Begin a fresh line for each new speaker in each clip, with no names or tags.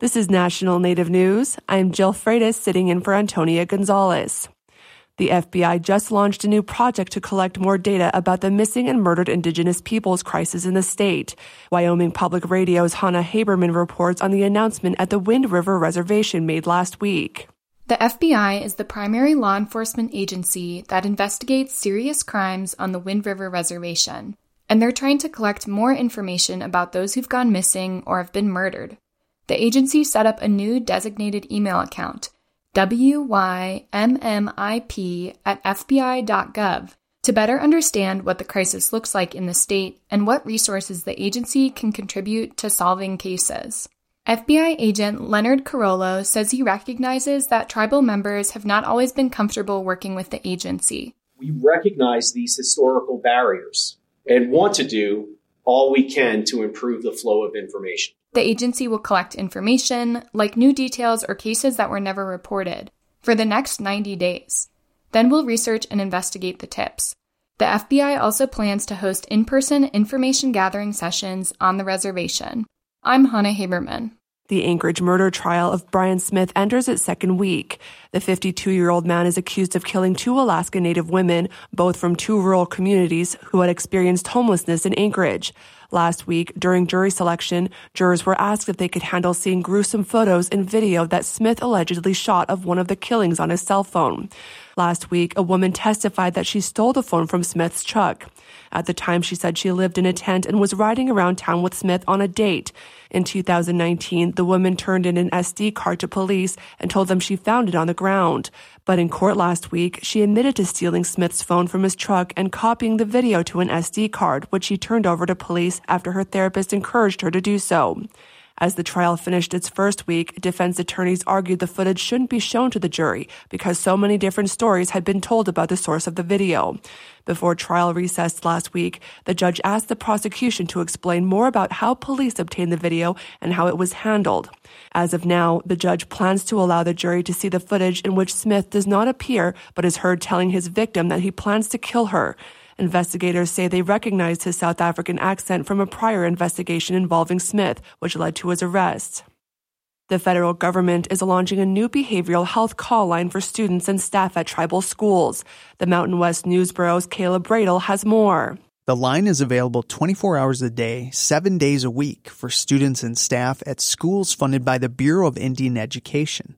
This is National Native News. I'm Jill Freitas sitting in for Antonia Gonzales. The FBI just launched a new project to collect more data about the missing and murdered Indigenous peoples crisis in the state. Wyoming Public Radio's Hannah Habermann reports on the announcement at the Wind River Reservation made last week.
The FBI is the primary law enforcement agency that investigates serious crimes on the Wind River Reservation, and they're trying to collect more information about those who've gone missing or have been murdered. The agency set up a new designated email account WYMMIP at FBI.gov to better understand what the crisis looks like in the state and what resources the agency can contribute to solving cases. FBI agent Leonard Carollo says he recognizes that tribal members have not always been comfortable working with the agency.
We recognize these historical barriers and want to do all we can to improve the flow of information.
The agency will collect information, like new details or cases that were never reported, for the next 90 days. Then we'll research and investigate the tips. The FBI also plans to host in person information gathering sessions on the reservation. I'm Hannah Habermann.
The Anchorage murder trial of Brian Smith enters its second week. The 52 year old man is accused of killing two Alaska Native women, both from two rural communities who had experienced homelessness in Anchorage. Last week, during jury selection, jurors were asked if they could handle seeing gruesome photos and video that Smith allegedly shot of one of the killings on his cell phone. Last week, a woman testified that she stole the phone from Smith's truck. At the time, she said she lived in a tent and was riding around town with Smith on a date. In 2019, the woman turned in an SD card to police and told them she found it on the ground. But in court last week, she admitted to stealing Smith's phone from his truck and copying the video to an SD card, which she turned over to police after her therapist encouraged her to do so. As the trial finished its first week, defense attorneys argued the footage shouldn't be shown to the jury because so many different stories had been told about the source of the video. Before trial recessed last week, the judge asked the prosecution to explain more about how police obtained the video and how it was handled. As of now, the judge plans to allow the jury to see the footage in which Smith does not appear but is heard telling his victim that he plans to kill her. Investigators say they recognized his South African accent from a prior investigation involving Smith, which led to his arrest. The federal government is launching a new behavioral health call line for students and staff at tribal schools. The Mountain West News Bureau's Kaleb Roedel has more.
The line is available 24 hours a day, seven days a week for students and staff at schools funded by the Bureau of Indian Education.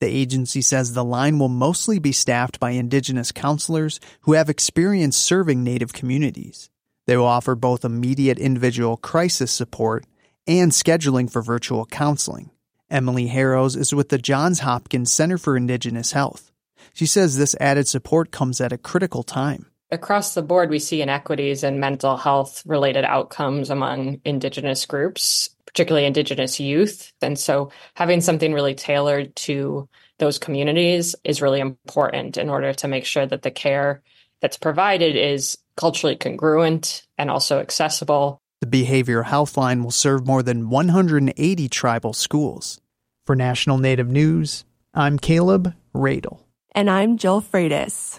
The agency says the line will mostly be staffed by Indigenous counselors who have experience serving Native communities. They will offer both immediate individual crisis support and scheduling for virtual counseling. Emily Haroz is with the Johns Hopkins Center for Indigenous Health. She says this added support comes at a critical time.
Across the board, we see inequities in mental health related outcomes among Indigenous groups particularly Indigenous youth. And so having something really tailored to those communities is really important in order to make sure that the care that's provided is culturally congruent and also accessible.
The Behavioral Health Line will serve more than 180 tribal schools. For National Native News, I'm Kaleb Roedel.
And I'm Jill Freitas.